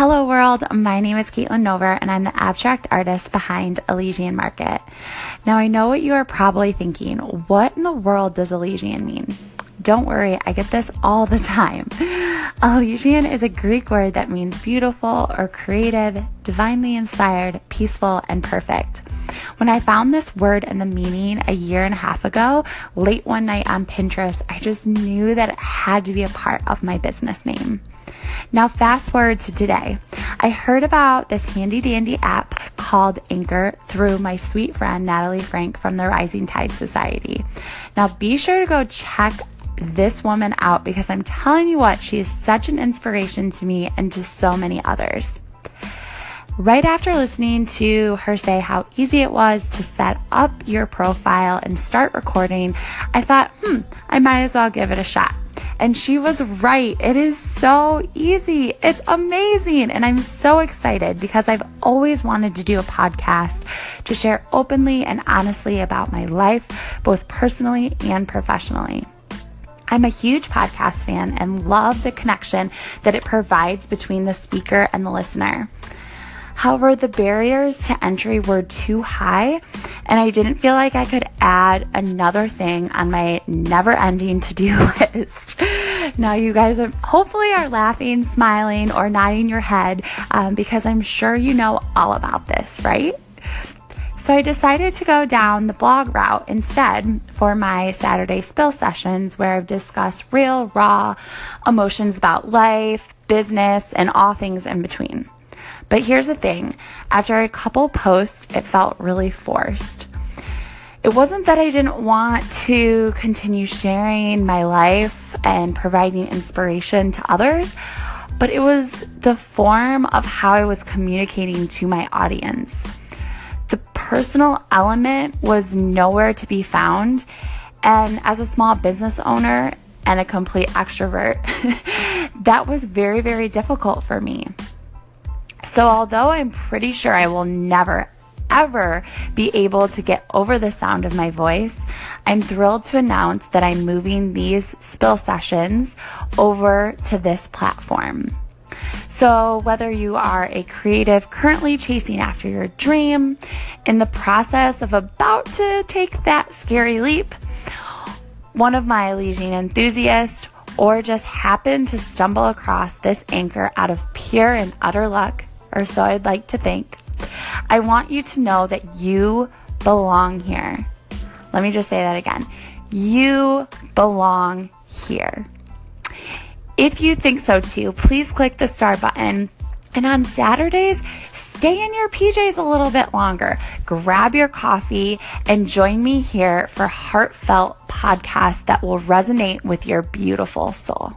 Hello, world. My name is Caitlin Nover, and I'm the abstract artist behind Elysian Market. Now, I know what you are probably thinking what in the world does Elysian mean? Don't worry, I get this all the time. Elysian is a Greek word that means beautiful or creative, divinely inspired, peaceful, and perfect. When I found this word and the meaning a year and a half ago, late one night on Pinterest, I just knew that it had to be a part of my business name. Now, fast forward to today. I heard about this handy dandy app called Anchor through my sweet friend Natalie Franke from the Rising Tide Society. Now, be sure to go check this woman out because I'm telling you what, she is such an inspiration to me and to so many others. Right after listening to her say how easy it was to set up your profile and start recording, I thought, hmm, I might as well give it a shot. And she was right. It is so easy. It's amazing. And I'm so excited because I've always wanted to do a podcast to share openly and honestly about my life, both personally and professionally. I'm a huge podcast fan and love the connection that it provides between the speaker and the listener. However, the barriers to entry were too high, and I didn't feel like I could add another thing on my never ending to do list. now, you guys are hopefully are laughing, smiling, or nodding your head um, because I'm sure you know all about this, right? So I decided to go down the blog route instead for my Saturday spill sessions where I've discussed real, raw emotions about life, business, and all things in between. But here's the thing after a couple posts, it felt really forced. It wasn't that I didn't want to continue sharing my life and providing inspiration to others, but it was the form of how I was communicating to my audience. The personal element was nowhere to be found. And as a small business owner and a complete extrovert, that was very, very difficult for me. So, although I'm pretty sure I will never, ever be able to get over the sound of my voice, I'm thrilled to announce that I'm moving these spill sessions over to this platform. So, whether you are a creative currently chasing after your dream, in the process of about to take that scary leap, one of my Elysian enthusiasts, or just happen to stumble across this anchor out of pure and utter luck, or so I'd like to think. I want you to know that you belong here. Let me just say that again. You belong here. If you think so too, please click the star button. And on Saturdays, stay in your PJs a little bit longer. Grab your coffee and join me here for heartfelt podcasts that will resonate with your beautiful soul.